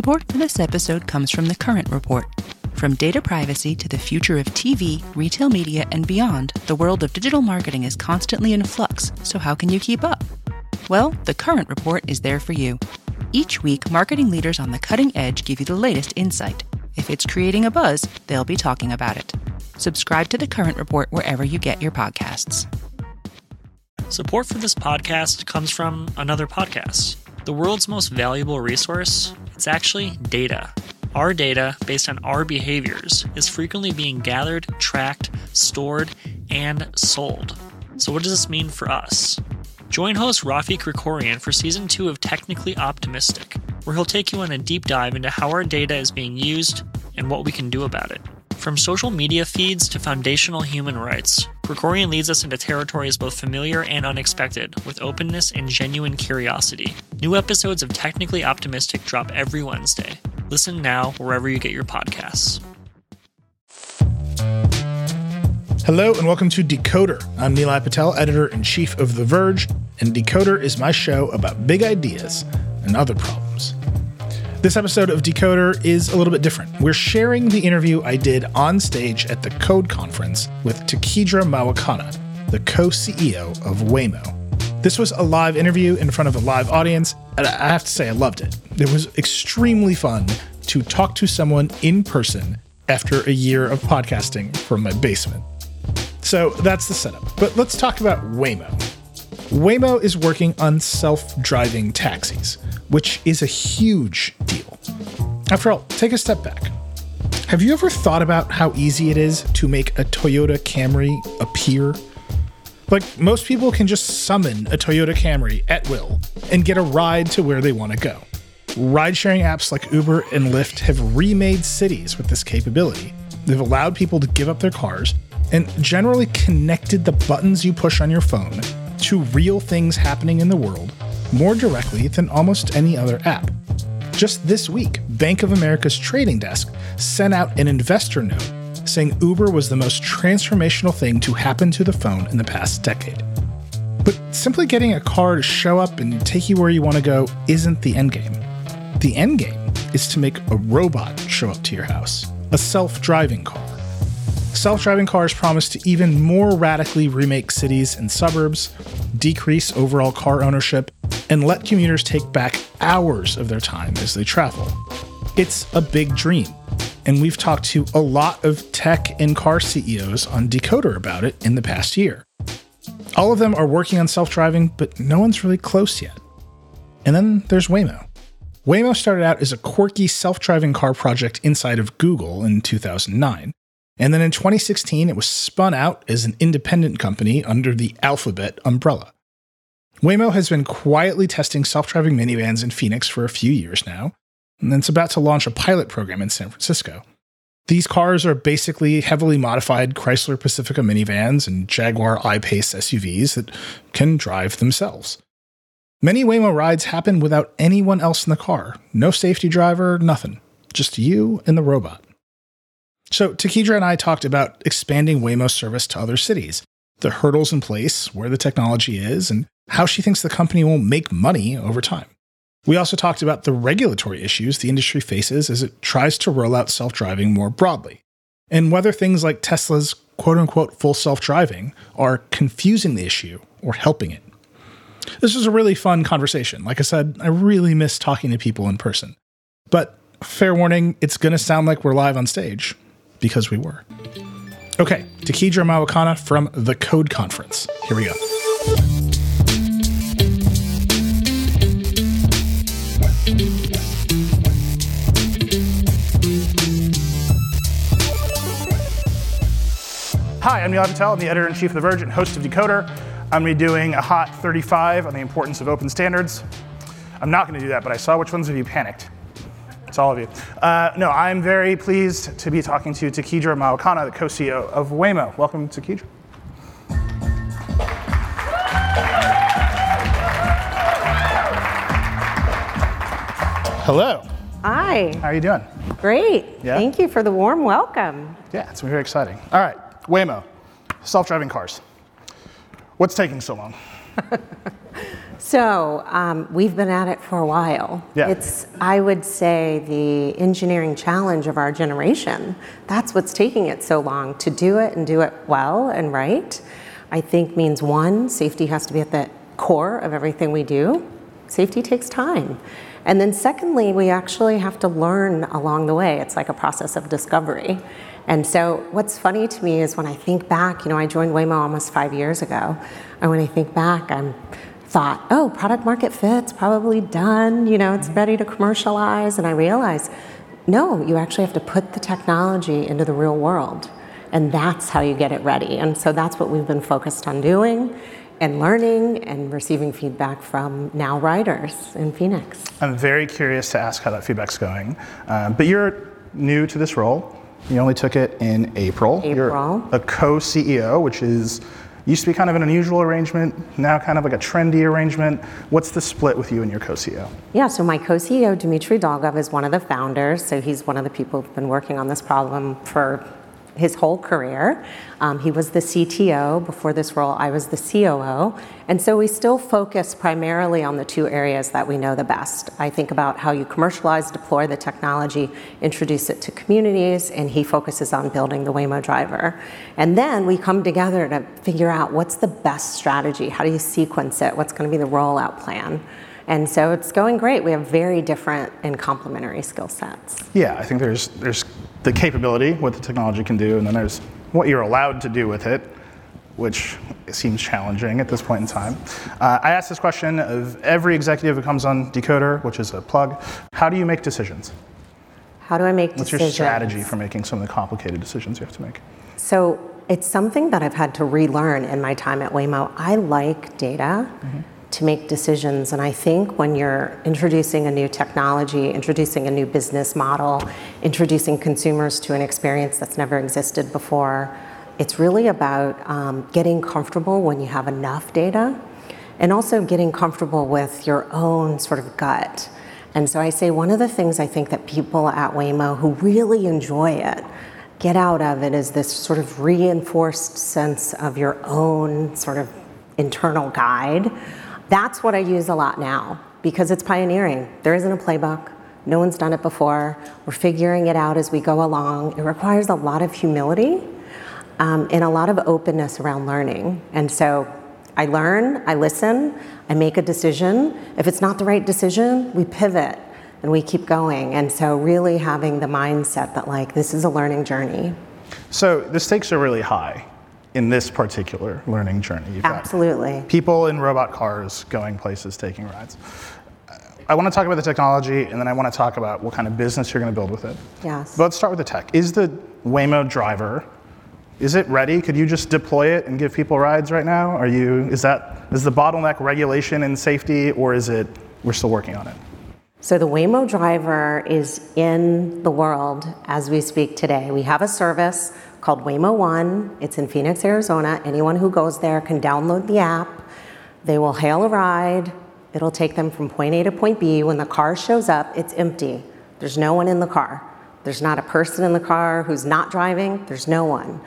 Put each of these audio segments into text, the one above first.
Support for this episode comes from the Current Report. From data privacy to the future of TV, retail media, and beyond, the world of digital marketing is constantly in flux, so how can you keep up? Well, the Current Report is there for you. Each week, marketing leaders on the cutting edge give you the latest insight. If it's creating a buzz, they'll be talking about it. Subscribe to the Current Report wherever you get your podcasts. Support for this podcast comes from another podcast. The world's most valuable resource, it's actually data. Our data, based on our behaviors, is frequently being gathered, tracked, stored, and sold. So, what does this mean for us? Join host Rafi Krikorian for season two of Technically Optimistic, where he'll take you on a deep dive into how our data is being used and what we can do about it. From social media feeds to foundational human rights, Krikorian leads us into territories both familiar and unexpected, with openness and genuine curiosity. New episodes of Technically Optimistic drop every Wednesday. Listen now wherever you get your podcasts. Hello and welcome to Decoder. I'm Nilay Patel, editor in chief of The Verge, and Decoder is my show about big ideas and other problems. This episode of Decoder is a little bit different. We're sharing the interview I did on stage at the Code Conference with Tekedra Mawakana, the co CEO of Waymo. This was a live interview in front of a live audience, and I have to say, I loved it. It was extremely fun to talk to someone in person after a year of podcasting from my basement. So that's the setup. But let's talk about Waymo. Waymo is working on self driving taxis, which is a huge deal. After all, take a step back. Have you ever thought about how easy it is to make a Toyota Camry appear? Like, most people can just summon a Toyota Camry at will and get a ride to where they want to go. Ride sharing apps like Uber and Lyft have remade cities with this capability. They've allowed people to give up their cars and generally connected the buttons you push on your phone to real things happening in the world more directly than almost any other app. Just this week, Bank of America's trading desk sent out an investor note saying Uber was the most transformational thing to happen to the phone in the past decade. But simply getting a car to show up and take you where you want to go isn't the endgame. The endgame is to make a robot show up to your house, a self driving car. Self driving cars promise to even more radically remake cities and suburbs, decrease overall car ownership, and let commuters take back hours of their time as they travel. It's a big dream, and we've talked to a lot of tech and car CEOs on Decoder about it in the past year. All of them are working on self driving, but no one's really close yet. And then there's Waymo. Waymo started out as a quirky self driving car project inside of Google in 2009. And then in 2016, it was spun out as an independent company under the Alphabet umbrella. Waymo has been quietly testing self driving minivans in Phoenix for a few years now, and it's about to launch a pilot program in San Francisco. These cars are basically heavily modified Chrysler Pacifica minivans and Jaguar I Pace SUVs that can drive themselves. Many Waymo rides happen without anyone else in the car no safety driver, nothing. Just you and the robot. So, Tekedra and I talked about expanding Waymo's service to other cities, the hurdles in place, where the technology is, and how she thinks the company will make money over time. We also talked about the regulatory issues the industry faces as it tries to roll out self driving more broadly, and whether things like Tesla's quote unquote full self driving are confusing the issue or helping it. This was a really fun conversation. Like I said, I really miss talking to people in person. But fair warning, it's going to sound like we're live on stage because we were. Okay, Tekedra Mawakana from the Code Conference. Here we go. Hi, I'm Nilay Patel. I'm the editor in chief of The Verge and host of Decoder. I'm going to be doing a hot 35 on the importance of open standards. I'm not going to do that, but I saw which ones of you panicked. It's all of you. Uh, no, I'm very pleased to be talking to Tekedra Mawakana, the co-CEO of Waymo. Welcome, Tekedra. Hello. Hi. How are you doing? Great. Yeah? Thank you for the warm welcome. Yeah, it's been very exciting. All right, Waymo, self-driving cars. What's taking so long? So um, we've been at it for a while. Yeah. It's, I would say, the engineering challenge of our generation. That's what's taking it so long to do it and do it well and right. I think means one, safety has to be at the core of everything we do. Safety takes time. And then secondly, we actually have to learn along the way. It's like a process of discovery. And so what's funny to me is when I think back, you know, I joined Waymo almost five years ago. And when I think back, I'm thought, oh, product market fit's probably done, you know, it's ready to commercialize. And I realized, no, you actually have to put the technology into the real world. And that's how you get it ready. And so that's what we've been focused on doing and learning and receiving feedback from now writers in Phoenix. I'm very curious to ask how that feedback's going. Um, but you're new to this role. You only took it in April. April. You're a co-CEO, which is used to be kind of an unusual arrangement, now kind of like a trendy arrangement. What's the split with you and your co-CEO? Yeah, so my co-CEO, Dmitry Dolgov, is one of the founders. So he's one of the people who've been working on this problem for his whole career. Um, he was the CTO. Before this role, I was the COO. And so we still focus primarily on the two areas that we know the best. I think about how you commercialize, deploy the technology, introduce it to communities, and he focuses on building the Waymo driver. And then we come together to figure out what's the best strategy? How do you sequence it? What's going to be the rollout plan? And so it's going great. We have very different and complementary skill sets. Yeah, I think there's there's the capability, what the technology can do, and then there's what you're allowed to do with it, which seems challenging at this point in time. Uh, I ask this question of every executive who comes on Decoder, which is a plug. How do you make decisions? How do I make What's decisions? What's your strategy for making some of the complicated decisions you have to make? So it's something that I've had to relearn in my time at Waymo. I like data to make decisions, and I think when you're introducing a new technology, introducing a new business model, introducing consumers to an experience that's never existed before, it's really about um, getting comfortable when you have enough data, and also getting comfortable with your own sort of gut. And so I say one of the things I think that people at Waymo who really enjoy it get out of it is this sort of reinforced sense of your own sort of internal guide. That's what I use a lot now because it's pioneering. There isn't a playbook. No one's done it before. We're figuring it out as we go along. It requires a lot of humility um, and a lot of openness around learning. And so I learn, I listen, I make a decision. If it's not the right decision, we pivot and we keep going. And so, really having the mindset that, like, this is a learning journey. So the stakes are really high in this particular learning journey. You've got Absolutely. people in robot cars going places, taking rides. I want to talk about the technology, and then I want to talk about what kind of business you're going to build with it. Yes. But let's start with the tech. Is the Waymo driver, is it ready? Could you just deploy it and give people rides right now? Are you, is that, is the bottleneck regulation and safety, or is it, we're still working on it? So the Waymo driver is in the world as we speak today. We have a service called Waymo One. It's in Phoenix, Arizona. Anyone who goes there can download the app. They will hail a ride. It'll take them from point A to point B. When the car shows up, it's empty. There's no one in the car. There's not a person in the car who's not driving. There's no one.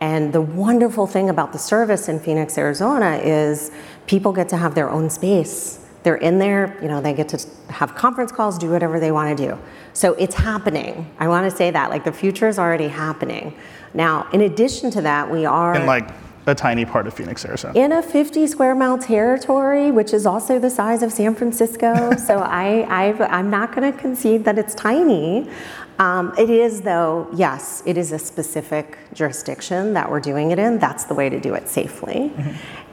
And the wonderful thing about the service in Phoenix, Arizona is people get to have their own space. They're in there, you know, they get to have conference calls, do whatever they want to do. So it's happening. I want to say that, like the future is already happening. Now, in addition to that, we are In like a tiny part of Phoenix, Arizona. in a 50 square mile territory, which is also the size of San Francisco. so I, I've, I'm not going to concede that it's tiny. Um, it is, though, yes, it is a specific jurisdiction that we're doing it in. That's the way to do it safely.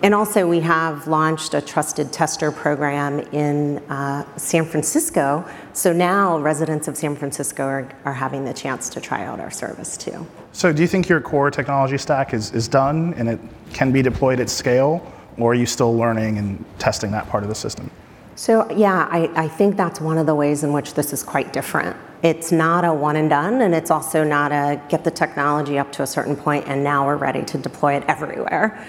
And also, we have launched a trusted tester program in uh, San Francisco. So now residents of San Francisco are, are having the chance to try out our service too. So do you think your core technology stack is, is done and it can be deployed at scale, or are you still learning and testing that part of the system? So, yeah, I, I think that's one of the ways in which this is quite different. It's not a one and done, and it's also not a get the technology up to a certain point and now we're ready to deploy it everywhere.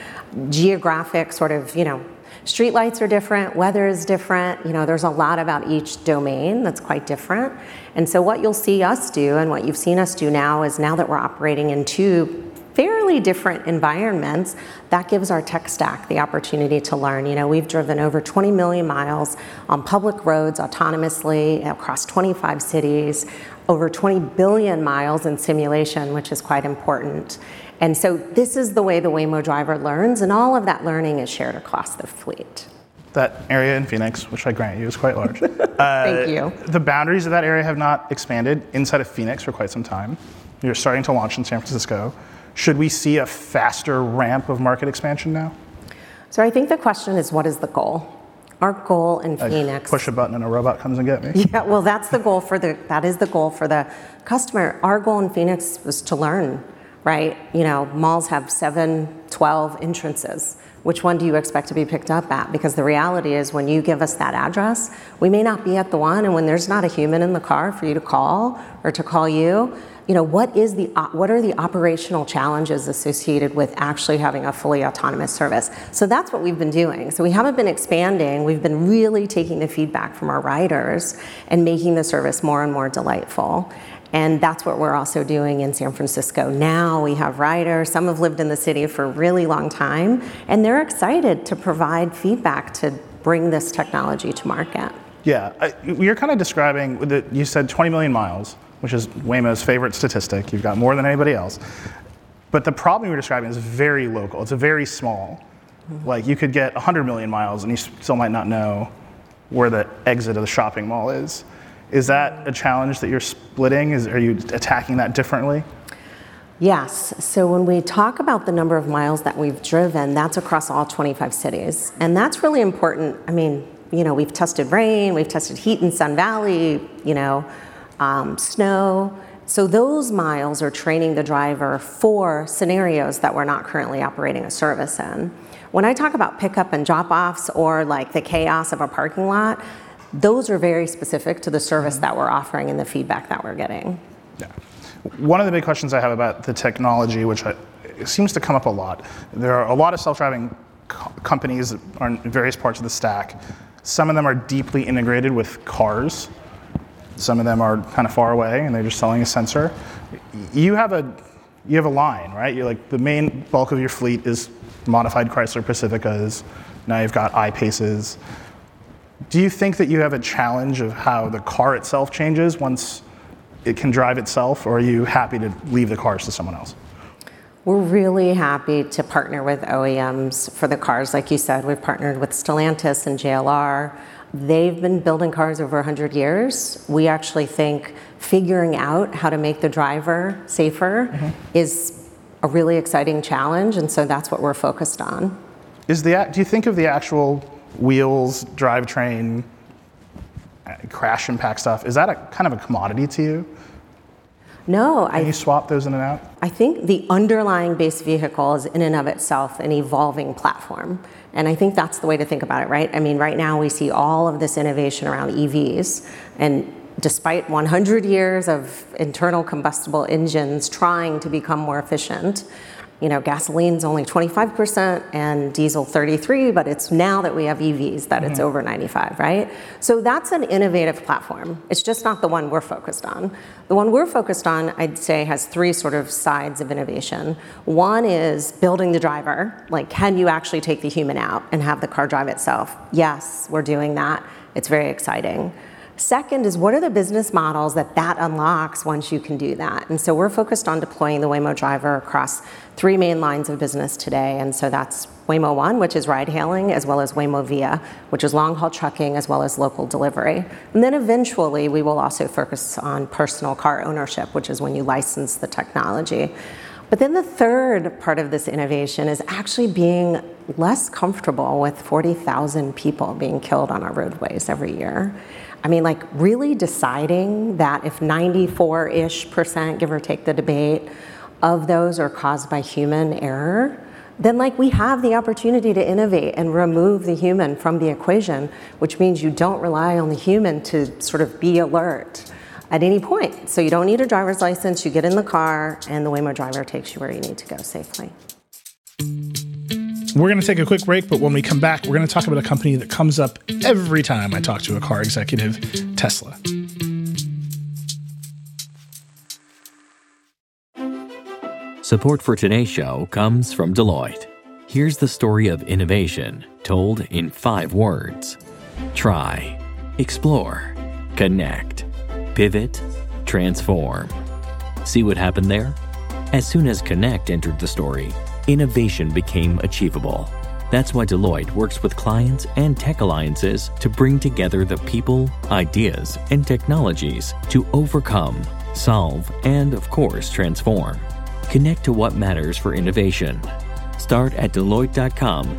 Geographic, sort of, you know, streetlights are different, weather is different. You know, there's a lot about each domain that's quite different. And so, what you'll see us do, and what you've seen us do now, is now that we're operating in two fairly different environments, that gives our tech stack the opportunity to learn. You know, we've driven over 20 million miles on public roads autonomously across 25 cities, over 20 billion miles in simulation, which is quite important. And so this is the way the Waymo driver learns, and all of that learning is shared across the fleet. That area in Phoenix, which I grant you is quite large. uh, Thank you. The boundaries of that area have not expanded inside of Phoenix for quite some time. You're starting to launch in San Francisco. Should we see a faster ramp of market expansion now? So I think the question is what is the goal? Our goal in I Phoenix. Push a button and a robot comes and get me. Yeah, well, that's the goal for the that is the goal for the customer. Our goal in Phoenix was to learn, right? You know, malls have seven, 12 entrances. Which one do you expect to be picked up at? Because the reality is, when you give us that address, we may not be at the one, and when there's not a human in the car for you to call or to call you, you know, what is the what are the operational challenges associated with actually having a fully autonomous service? So that's what we've been doing. So we haven't been expanding. We've been really taking the feedback from our riders and making the service more and more delightful. And that's what we're also doing in San Francisco. Now we have riders, some have lived in the city for a really long time, and they're excited to provide feedback to bring this technology to market. Yeah, you're kind of describing, the, you said 20 million miles which is Waymo's favorite statistic. You've got more than anybody else. But the problem you're describing is very local. It's a very small. Mm-hmm. Like you could get 100 million miles and you still might not know where the exit of the shopping mall is. Is that a challenge that you're splitting? Is, are you attacking that differently? Yes. So when we talk about the number of miles that we've driven, that's across all 25 cities. And that's really important. I mean, you know, we've tested rain, we've tested heat in Sun Valley, you know, um, snow. So those miles are training the driver for scenarios that we're not currently operating a service in. When I talk about pickup and drop offs or like the chaos of a parking lot, those are very specific to the service that we're offering and the feedback that we're getting. Yeah. One of the big questions I have about the technology, which I, seems to come up a lot, there are a lot of self driving co- companies on various parts of the stack. Some of them are deeply integrated with cars. Some of them are kind of far away and they're just selling a sensor. You have a you have a line, right? You're like the main bulk of your fleet is modified Chrysler Pacificas. Now you've got I-Paces. Do you think that you have a challenge of how the car itself changes once it can drive itself, or are you happy to leave the cars to someone else? We're really happy to partner with OEMs for the cars. Like you said, we've partnered with Stellantis and JLR. They've been building cars over 100 years. We actually think figuring out how to make the driver safer mm-hmm. is a really exciting challenge, and so that's what we're focused on. Is the do you think of the actual wheels, drivetrain, crash impact stuff? Is that a kind of a commodity to you? No, Can I. you swap those in and out? I think the underlying base vehicle is in and of itself an evolving platform. And I think that's the way to think about it, right? I mean, right now we see all of this innovation around EVs, and despite 100 years of internal combustible engines trying to become more efficient, you know, gasoline's only 25% and diesel 33, but it's now that we have EVs that mm-hmm. it's over 95, right? So that's an innovative platform. It's just not the one we're focused on. The one we're focused on, I'd say, has three sort of sides of innovation. One is building the driver. Like, can you actually take the human out and have the car drive itself? Yes, we're doing that. It's very exciting. Second is what are the business models that that unlocks once you can do that? And so we're focused on deploying the Waymo driver across three main lines of business today. And so that's Waymo One, which is ride hailing, as well as Waymo Via, which is long haul trucking, as well as local delivery. And then eventually we will also focus on personal car ownership, which is when you license the technology. But then the third part of this innovation is actually being less comfortable with 40,000 people being killed on our roadways every year. I mean, like really deciding that if 94 ish percent, give or take the debate, of those are caused by human error, then like we have the opportunity to innovate and remove the human from the equation, which means you don't rely on the human to sort of be alert at any point. So you don't need a driver's license, you get in the car, and the Waymo driver takes you where you need to go safely. We're going to take a quick break, but when we come back, we're going to talk about a company that comes up every time I talk to a car executive Tesla. Support for today's show comes from Deloitte. Here's the story of innovation told in five words try, explore, connect, pivot, transform. See what happened there? As soon as Connect entered the story, innovation became achievable. That's why Deloitte works with clients and tech alliances to bring together the people, ideas, and technologies to overcome, solve, and of course, transform. Connect to what matters for innovation. Start at Deloitte.com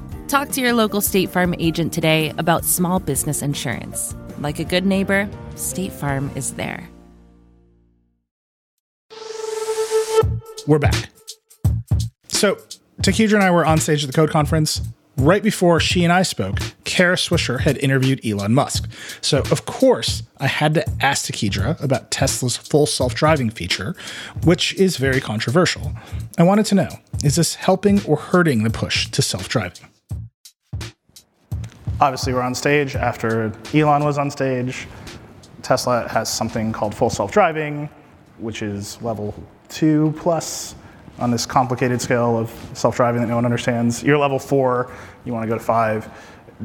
Talk to your local State Farm agent today about small business insurance. Like a good neighbor, State Farm is there. We're back. So, Tekedra and I were on stage at the Code Conference. Right before she and I spoke, Kara Swisher had interviewed Elon Musk. So, of course, I had to ask Tekedra about Tesla's full self driving feature, which is very controversial. I wanted to know is this helping or hurting the push to self driving? Obviously, we're on stage after Elon was on stage. Tesla has something called full self driving, which is level two plus on this complicated scale of self driving that no one understands. You're level four, you want to go to five.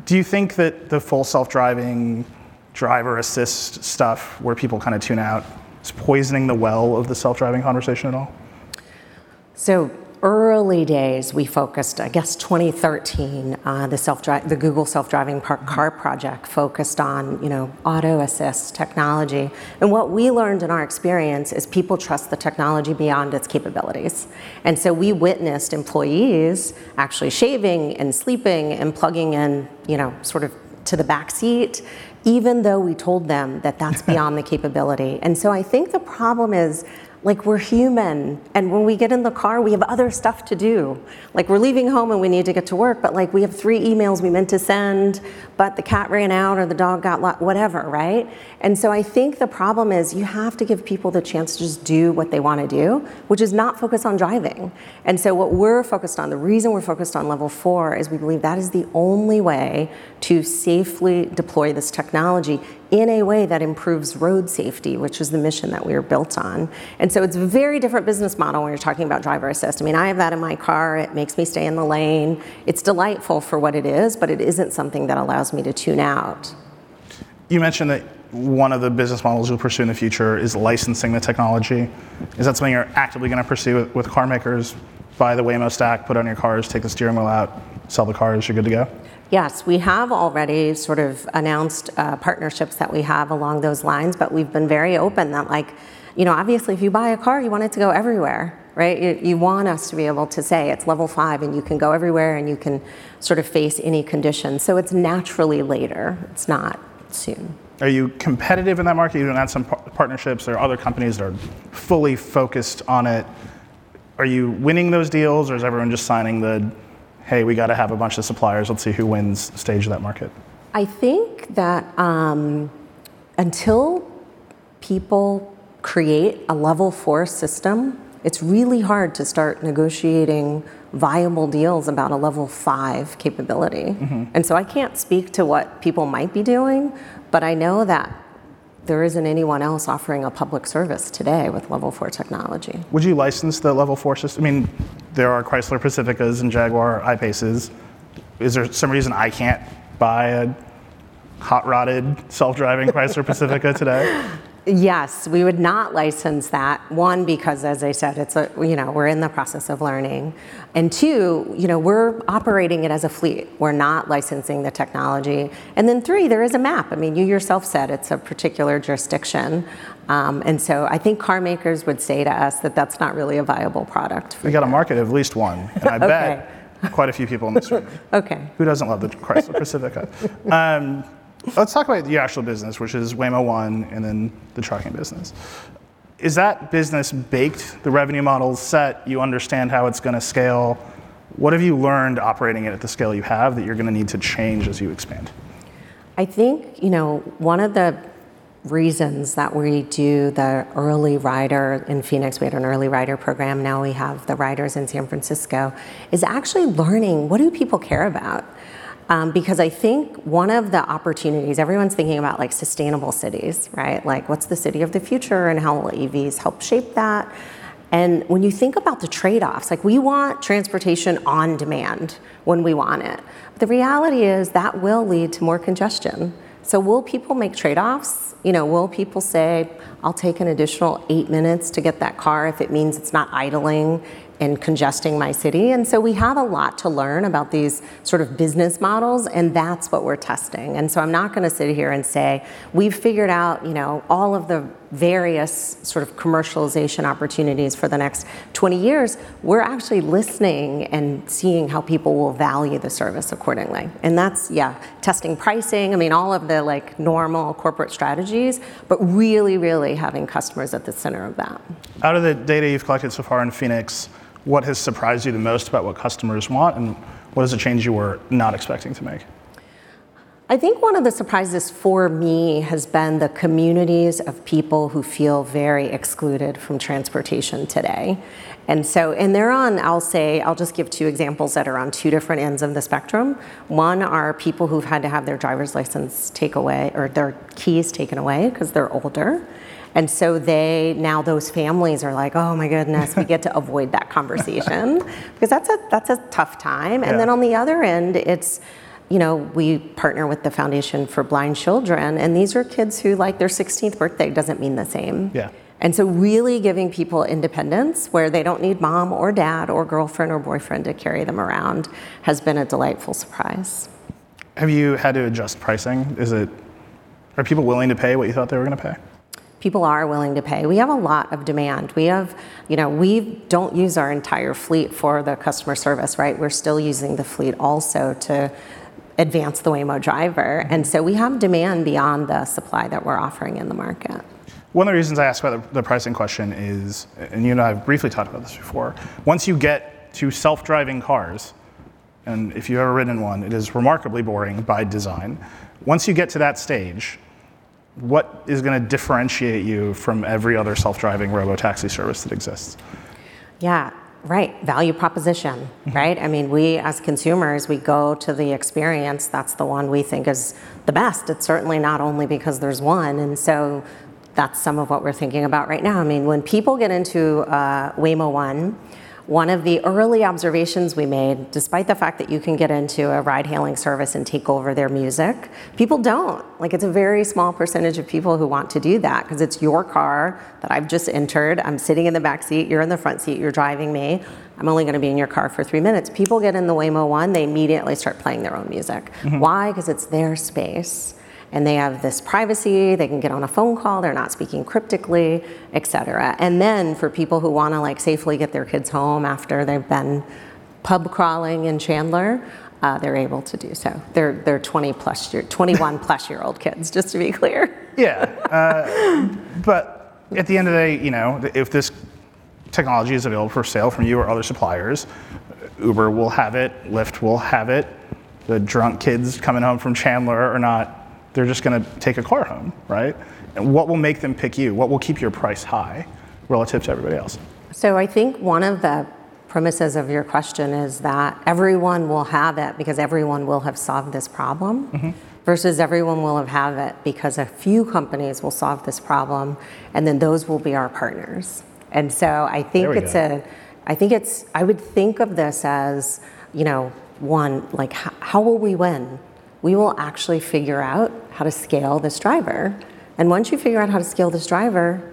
Do you think that the full self driving driver assist stuff, where people kind of tune out, is poisoning the well of the self driving conversation at all? So early days, we focused, I guess 2013, uh, the self the Google self-driving car project focused on, you know, auto assist technology. And what we learned in our experience is people trust the technology beyond its capabilities. And so we witnessed employees actually shaving and sleeping and plugging in, you know, sort of to the back seat even though we told them that that's beyond the capability. And so I think the problem is like we're human and when we get in the car we have other stuff to do. Like we're leaving home and we need to get to work but like we have three emails we meant to send but the cat ran out or the dog got lost whatever right? And so i think the problem is you have to give people the chance to just do what they want to do which is not focus on driving. And so what we're focused on the reason we're focused on level four is we believe that is the only way to safely deploy this technology in a way that improves road safety, which is the mission that we are built on. And so it's a very different business model when you're talking about driver assist. I mean, I have that in my car, it makes me stay in the lane. It's delightful for what it is, but it isn't something that allows me to tune out. You mentioned that one of the business models you'll pursue in the future is licensing the technology. Is that something you're actively going to pursue with, with car makers? Buy the Waymo stack, put on your cars, take the steering wheel out, sell the cars, you're good to go? Yes, we have already sort of announced uh, partnerships that we have along those lines, but we've been very open that, like, you know, obviously, if you buy a car, you want it to go everywhere, right? You, you, want us to be able to say it's level five and you can go everywhere and you can sort of face any condition. So it's naturally later, it's not soon. Are you competitive in that market? You don't have some par- partnerships or other companies that are fully focused on it. Are you winning those deals or is everyone just signing the hey, we got to have a bunch of suppliers. Let's see who wins stage of that market? I think that um, until people create a level four system, it's really hard to start negotiating viable deals about a level five capability. Mm-hmm. And so I can't speak to what people might be doing, but I know that there isn't anyone else offering a public service today with level four technology. Would you license the level four system? I mean, there are Chrysler Pacificas and Jaguar I-Paces. Is there some reason I can't buy a hot rodded self-driving Chrysler Pacifica today? Yes, we would not license that. One, because as I said, it's a you know we're in the process of learning, and two, you know we're operating it as a fleet. We're not licensing the technology. And then three, there is a map. I mean, you yourself said it's a particular jurisdiction, um, and so I think car makers would say to us that that's not really a viable product. We got a market of at least one, and I okay. bet quite a few people in this room. okay. Who doesn't love the Chrysler Pacifica? Um, Let's talk about the actual business, which is Waymo One and then the trucking business. is that business baked? The revenue model's set, you understand how it's going to scale. What have you learned operating it at the scale you have that you're going to need to change as you expand? I think, you know, one of the reasons that we do the early rider in Phoenix, we had an early rider program, now we have the riders in San Francisco, is actually learning what do people care about? Um, because I think one of the opportunities, everyone's thinking about like sustainable cities, right? Like what's the city of the future and how will EVs help shape that? And when you think about the trade offs, like we want transportation on demand when we want it. But the reality is that will lead to more congestion. So will people make trade offs? You know, will people say, I'll take an additional eight minutes to get that car if it means it's not idling and congesting my city. And so we have a lot to learn about these sort of business models, and that's what we're testing. And so I'm not going to sit here and say we've figured out, you know, all of the various sort of commercialization opportunities for the next 20 years. We're actually listening and seeing how people will value the service accordingly. And that's yeah, testing pricing. I mean, all of the like normal corporate strategies, but really, really having customers at the center of that. Out of the data you've collected so far in Phoenix what has surprised you the most about what customers want, and what is a change you were not expecting to make? I think one of the surprises for me has been the communities of people who feel very excluded from transportation today. And so, and they're on, I'll say, I'll just give two examples that are on two different ends of the spectrum. One are people who've had to have their driver's license take away or their keys taken away because they're older. And so they now those families are like, oh my goodness, we get to avoid that conversation because that's a that's a tough time. And then on the other end, it's you know, we partner with the Foundation for Blind Children, and these are kids who, like, their 16th birthday doesn't mean the same. Yeah. And so, really giving people independence where they don't need mom or dad or girlfriend or boyfriend to carry them around has been a delightful surprise. Have you had to adjust pricing? Is it, are people willing to pay what you thought they were going to pay? People are willing to pay. We have a lot of demand. We have, you know, we don't use our entire fleet for the customer service, right? We're still using the fleet also to advance the Waymo driver. Mm-hmm. And so we have demand beyond the supply that we're offering in the market. One of the reasons I asked about the, the pricing question is, and you and I have briefly talked about this before, once you get to self driving cars, and if you've ever ridden one, it is remarkably boring by design. Once you get to that stage, what is going to differentiate you from every other self-driving robo-taxi service that exists? Yeah, right. Value proposition, mm-hmm. right? I mean, we as consumers, we go to the experience. That's the one we think is the best. It's certainly not only because there's one, and so that's some of what we're thinking about right now. I mean, when people get into uh, Waymo One one of the early observations we made, despite the fact that you can get into a ride hailing service and take over their music, people don't. Like, it's a very small percentage of people who want to do that because it's your car that I've just entered. I'm sitting in the back seat, you're in the front seat, you're driving me. I'm only going to be in your car for three minutes. People get in the Waymo One, they immediately start playing their own music. Mm-hmm. Why? Because it's their space and they have this privacy they can get on a phone call they're not speaking cryptically et cetera. And then for people who want to like safely get their kids home after they've been pub crawling in chandler uh, they're able to do so. They're they're 20 plus year 21 plus year old kids just to be clear. Yeah uh, but at the end of the day you know if this technology is available for sale from you or other suppliers uber will have it lyft will have it. The drunk kids coming home from chandler are not they're just going to take a car home, right? And what will make them pick you? What will keep your price high relative to everybody else? So I think one of the premises of your question is that everyone will have it because everyone will have solved this problem. Mm-hmm. Versus everyone will have had it because a few companies will solve this problem, and then those will be our partners. And so I think it's go. a, I think it's, I would think of this as, you know, one, like how, how will we win? We will actually figure out how to scale this driver. And once you figure out how to scale this driver,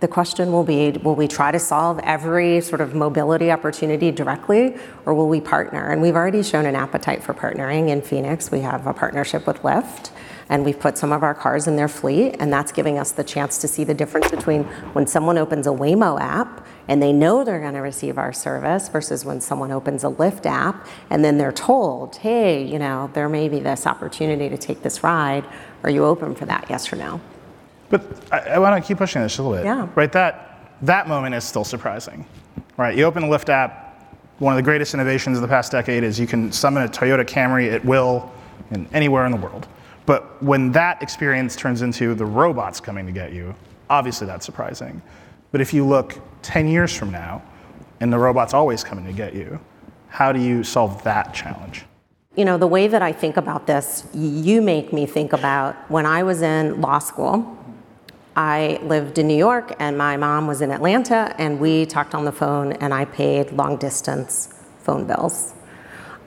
the question will be will we try to solve every sort of mobility opportunity directly or will we partner? And we've already shown an appetite for partnering in Phoenix. We have a partnership with Lyft and we've put some of our cars in their fleet and that's giving us the chance to see the difference between when someone opens a Waymo app and they know they're going to receive our service versus when someone opens a Lyft app and then they're told, hey, you know, there may be this opportunity to take this ride. Are you open for that, yes or no? But I, I want to keep pushing this a little bit. Yeah. Right. That that moment is still surprising. Right. You open the Lyft app. One of the greatest innovations of the past decade is you can summon a Toyota Camry at will in anywhere in the world. But when that experience turns into the robots coming to get you, obviously that's surprising. But if you look 10 years from now, and the robot's always coming to get you, how do you solve that challenge? You know, the way that I think about this, you make me think about when I was in law school. I lived in New York and my mom was in Atlanta, and we talked on the phone, and I paid long distance phone bills.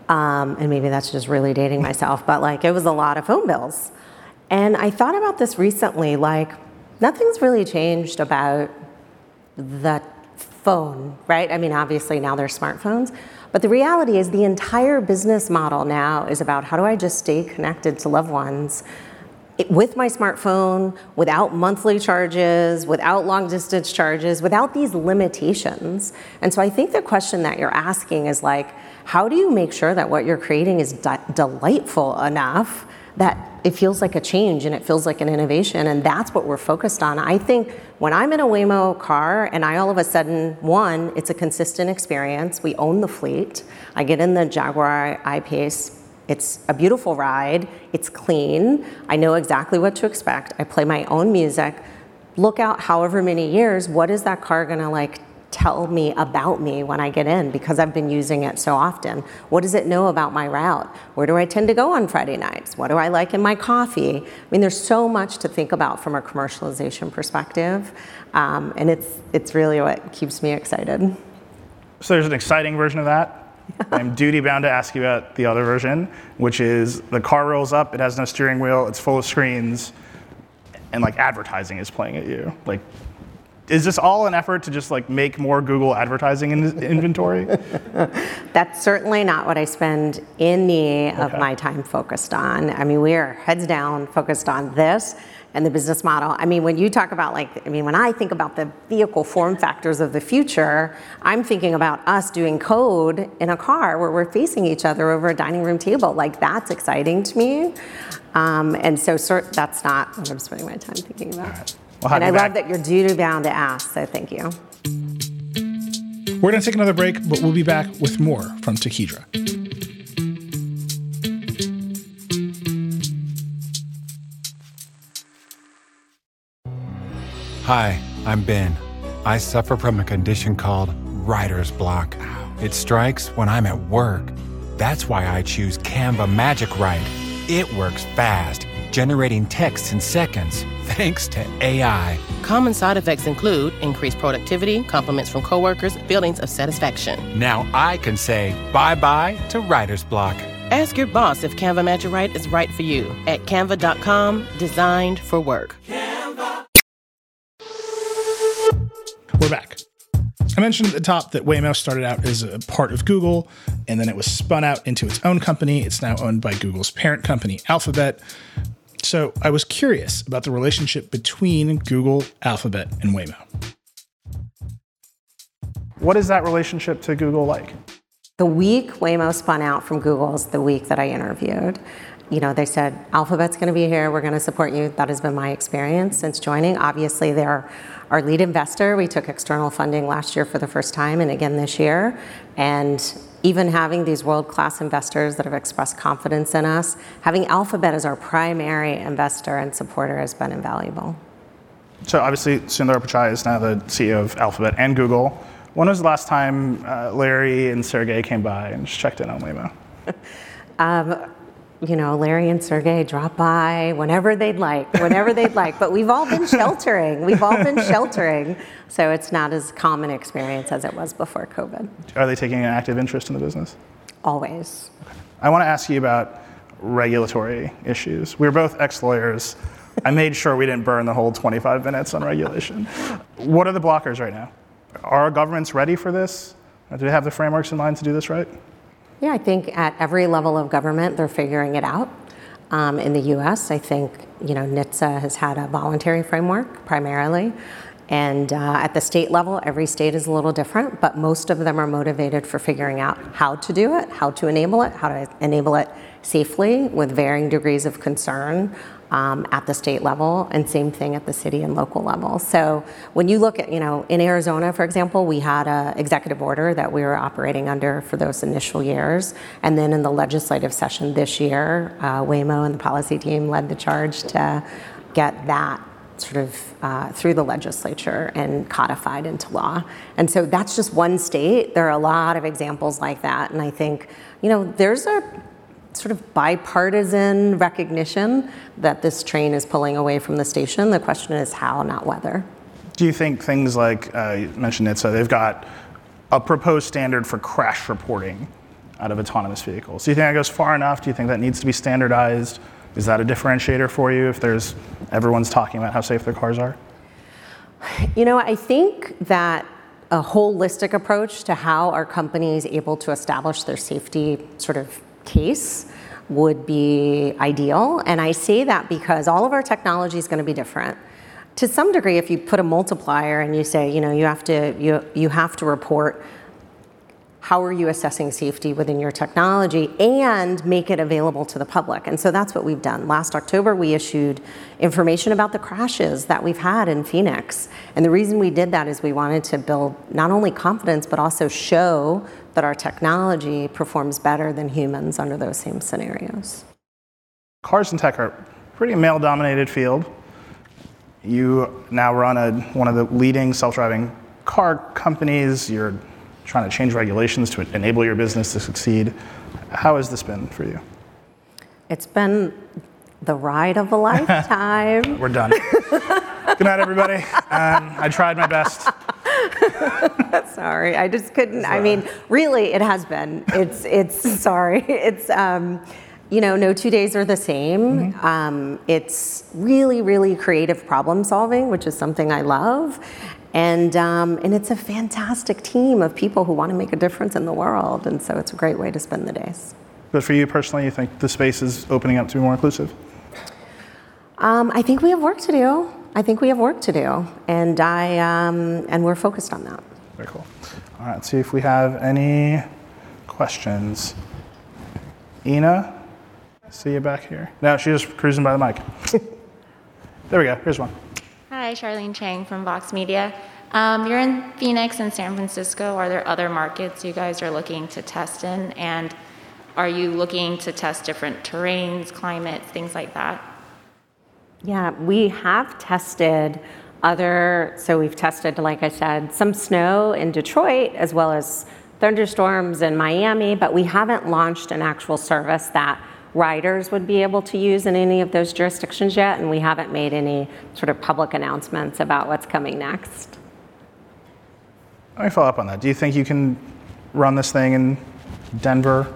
Um, and maybe that's just really dating myself, but like it was a lot of phone bills. And I thought about this recently like, nothing's really changed about the phone, right? I mean, obviously now they're smartphones, but the reality is the entire business model now is about how do I just stay connected to loved ones with my smartphone, without monthly charges, without long distance charges, without these limitations. And so I think the question that you're asking is like, how do you make sure that what you're creating is de- delightful enough that it feels like a change and it feels like an innovation? And that's what we're focused on. I think when i'm in a waymo car and i all of a sudden one it's a consistent experience. We own the fleet. I get in the jaguar i-pace it's a beautiful ride. It's clean. I know exactly what to expect. I play my own music. Look out however many years what is that car going to like tell me about me when I get in because I've been using it so often. What does it know about my route? Where do I tend to go on Friday nights? What do I like in my coffee? I mean, there's so much to think about from a commercialization perspective, um, and it's it's really what keeps me excited. So there's an exciting version of that. I'm duty bound to ask you about the other version, which is the car rolls up, it has no steering wheel, it's full of screens, and like advertising is playing at you. Like is this all an effort to just like make more Google advertising in inventory? That's certainly not what I spend any of my time focused on. I mean, we are heads down focused on this and the business model. I mean, when you talk about like, I mean, when I think about the vehicle form factors of the future, I'm thinking about us doing code in a car where we're facing each other over a dining room table. Like, that's exciting to me. Um, and so, cert- that's not what I'm spending my time thinking about. We'll have and I you love that you're duty bound to ask, so thank you. We're going to take another break, but we'll be back with more from Tekedra. Hi, I'm Ben. I suffer from a condition called writer's block. It strikes when I'm at work. That's why I choose Canva Magic Write. It works fast, generating texts in seconds, thanks to AI. Common side effects include increased productivity, compliments from coworkers, feelings of satisfaction. Now I can say bye bye to writer's block. Ask your boss if Canva Magic Write is right for you at canva.com, designed for work. We're back. I mentioned at the top that Waymo started out as a part of Google, and then it was spun out into its own company. It's now owned by Google's parent company, Alphabet. So I was curious about the relationship between Google, Alphabet, and Waymo. What is that relationship to Google like? The week Waymo spun out from Google is the week that I interviewed. You know, they said, Alphabet's going to be here, we're going to support you. That has been my experience since joining. Obviously, they're our lead investor. We took external funding last year for the first time and again this year. And even having these world class investors that have expressed confidence in us, having Alphabet as our primary investor and supporter has been invaluable. So obviously, Sundar Pichai is now the CEO of Alphabet and Google. When was the last time uh, Larry and Sergey came by and just checked in on Waymo? you know, Larry and Sergey drop by whenever they'd like, whenever they'd like. But we've all been sheltering. We've all been sheltering. So it's not as common experience as it was before COVID. Are they taking an active interest in the business? Always. I want to ask you about regulatory issues. We were both ex lawyers. I made sure we didn't burn the whole 25 minutes on regulation. What are the blockers right now? Are governments ready for this? Do they have the frameworks in line to do this right? Yeah, I think at every level of government, they're figuring it out. Um, in the US, I think, you know, NHTSA has had a voluntary framework primarily. And uh, at the state level, every state is a little different, but most of them are motivated for figuring out how to do it, how to enable it, how to enable it safely with varying degrees of concern um, at the state level, and same thing at the city and local level. So when you look at, you know, in Arizona, for example, we had an executive order that we were operating under for those initial years, and then in the legislative session this year, uh, Waymo and the policy team led the charge to get that sort of uh, through the legislature and codified into law. And so that's just one state. There are a lot of examples like that, and I think, you know, there's a sort of bipartisan recognition that this train is pulling away from the station. The question is how, not whether. Do you think things like uh, you mentioned it, so they've got a proposed standard for crash reporting out of autonomous vehicles? Do you think that goes far enough? Do you think that needs to be standardized? Is that a differentiator for you if there's everyone's talking about how safe their cars are? You know, I think that a holistic approach to how are companies able to establish their safety sort of case would be ideal. And I say that because all of our technology is going to be different. To some degree, if you put a multiplier and you say, you know, you have to you, you have to report how are you assessing safety within your technology and make it available to the public and so that's what we've done last october we issued information about the crashes that we've had in phoenix and the reason we did that is we wanted to build not only confidence but also show that our technology performs better than humans under those same scenarios cars and tech are a pretty male dominated field you now run a, one of the leading self-driving car companies you're trying to change regulations to enable your business to succeed. How has this been for you? It's been the ride of a lifetime. We're done. Good night, everybody. Um, I tried my best. sorry, I just couldn't. I mean, really, it has been. It's it's sorry. It's um, you know, no two days are the same. Mm-hmm. Um, it's really, really creative problem solving, which is something I love. And, um, and it's a fantastic team of people who want to make a difference in the world. And so it's a great way to spend the days. But for you personally, you think the space is opening up to be more inclusive? Um, I think we have work to do. I think we have work to do. And, I, um, and we're focused on that. Very cool. All right, let's see if we have any questions. Ina, see you back here. No, she's just cruising by the mic. there we go. Here's one. Hi, Charlene Chang from Vox Media. Um, you're in Phoenix and San Francisco. Are there other markets you guys are looking to test in? And are you looking to test different terrains, climates, things like that? Yeah, we have tested other, so we've tested, like I said, some snow in Detroit as well as thunderstorms in Miami, but we haven't launched an actual service that riders would be able to use in any of those jurisdictions yet, and we haven't made any sort of public announcements about what's coming next. Let me follow up on that. Do you think you can run this thing in Denver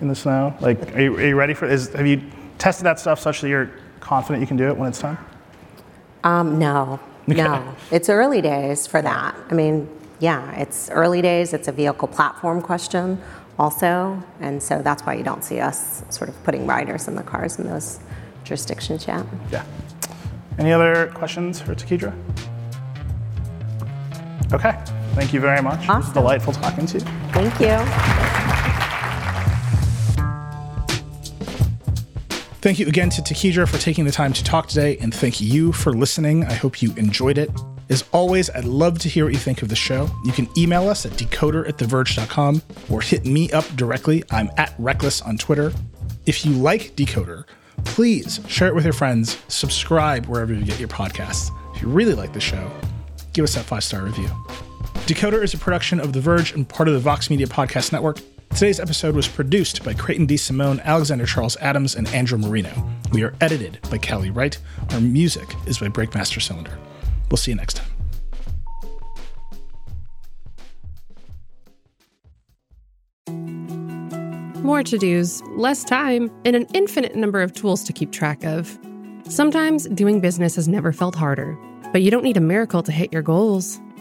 in the snow? Like, are you, are you ready for? Is have you tested that stuff such that you're confident you can do it when it's time? Um, no, okay. no. It's early days for that. I mean, yeah, it's early days. It's a vehicle platform question also. And so that's why you don't see us sort of putting riders in the cars in those jurisdictions yet. Yeah. Any other questions for Tekedra? Okay. Thank you very much. Awesome. It was delightful talking to you. Thank you. Thank you again to Tekedra for taking the time to talk today, and thank you for listening. I hope you enjoyed it. As always, I'd love to hear what you think of the show. You can email us at decoder at theverge.com or hit me up directly. I'm at Reckless on Twitter. If you like Decoder, please share it with your friends, subscribe wherever you get your podcasts. If you really like the show, give us that five star review. Decoder is a production of The Verge and part of the Vox Media Podcast Network. Today's episode was produced by Creighton DeSimone, Alexander Charles Adams, and Andrew Marino. We are edited by Callie Wright. Our music is by Breakmaster Cylinder. We'll see you next time. More to dos, less time, and an infinite number of tools to keep track of. Sometimes doing business has never felt harder, but you don't need a miracle to hit your goals.